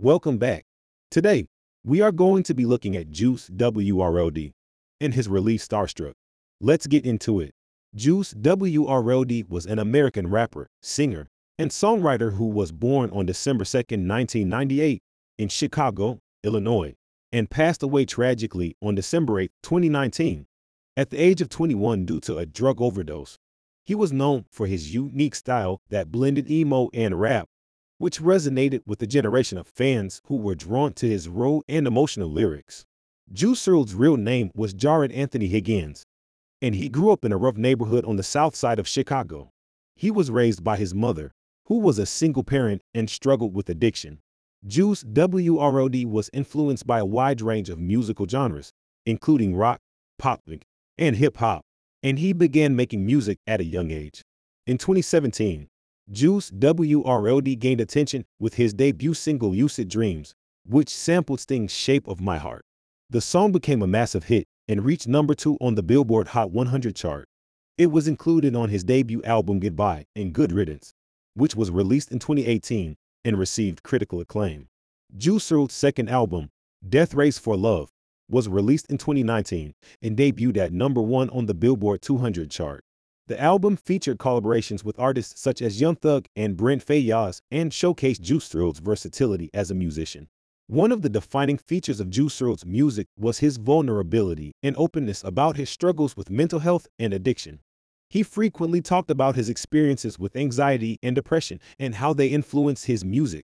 Welcome back. Today, we are going to be looking at Juice WRLD and his release Starstruck. Let's get into it. Juice WRLD was an American rapper, singer, and songwriter who was born on December 2, 1998, in Chicago, Illinois, and passed away tragically on December 8, 2019, at the age of 21 due to a drug overdose. He was known for his unique style that blended emo and rap which resonated with a generation of fans who were drawn to his raw and emotional lyrics. Juice WRLD's real name was Jarad Anthony Higgins, and he grew up in a rough neighborhood on the south side of Chicago. He was raised by his mother, who was a single parent and struggled with addiction. Juice WRLD was influenced by a wide range of musical genres, including rock, pop, and hip hop, and he began making music at a young age. In 2017, Juice WRLD gained attention with his debut single Lucid Dreams, which sampled Sting's Shape of My Heart. The song became a massive hit and reached number two on the Billboard Hot 100 chart. It was included on his debut album Goodbye and Good Riddance, which was released in 2018 and received critical acclaim. Juice WRLD's second album, Death Race for Love, was released in 2019 and debuted at number one on the Billboard 200 chart. The album featured collaborations with artists such as Young Thug and Brent Faiyaz and showcased Juice WRLD's versatility as a musician. One of the defining features of Juice WRLD's music was his vulnerability and openness about his struggles with mental health and addiction. He frequently talked about his experiences with anxiety and depression and how they influenced his music.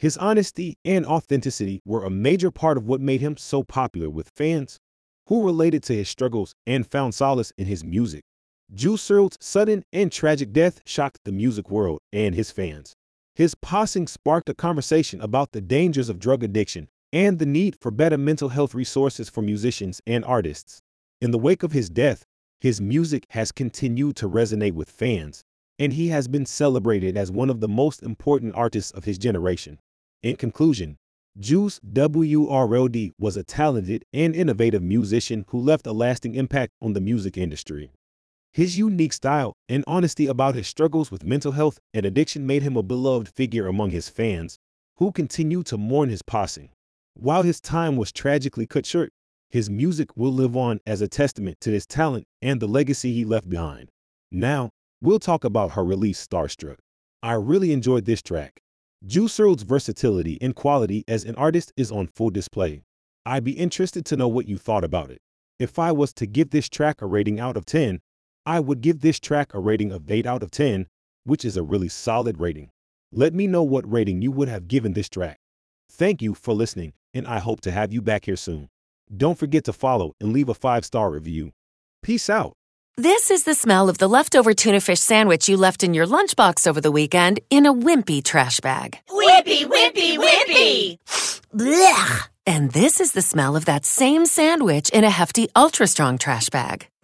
His honesty and authenticity were a major part of what made him so popular with fans who related to his struggles and found solace in his music. Juice WRLD's sudden and tragic death shocked the music world and his fans. His passing sparked a conversation about the dangers of drug addiction and the need for better mental health resources for musicians and artists. In the wake of his death, his music has continued to resonate with fans, and he has been celebrated as one of the most important artists of his generation. In conclusion, Juice WRLD was a talented and innovative musician who left a lasting impact on the music industry. His unique style and honesty about his struggles with mental health and addiction made him a beloved figure among his fans, who continue to mourn his passing. While his time was tragically cut short, his music will live on as a testament to his talent and the legacy he left behind. Now, we'll talk about her release Starstruck. I really enjoyed this track. Juice WRLD's versatility and quality as an artist is on full display. I'd be interested to know what you thought about it. If I was to give this track a rating out of 10, I would give this track a rating of 8 out of 10, which is a really solid rating. Let me know what rating you would have given this track. Thank you for listening, and I hope to have you back here soon. Don't forget to follow and leave a five star review. Peace out. This is the smell of the leftover tuna fish sandwich you left in your lunchbox over the weekend in a wimpy trash bag. Wimpy, wimpy, wimpy! Blech! And this is the smell of that same sandwich in a hefty, ultra strong trash bag.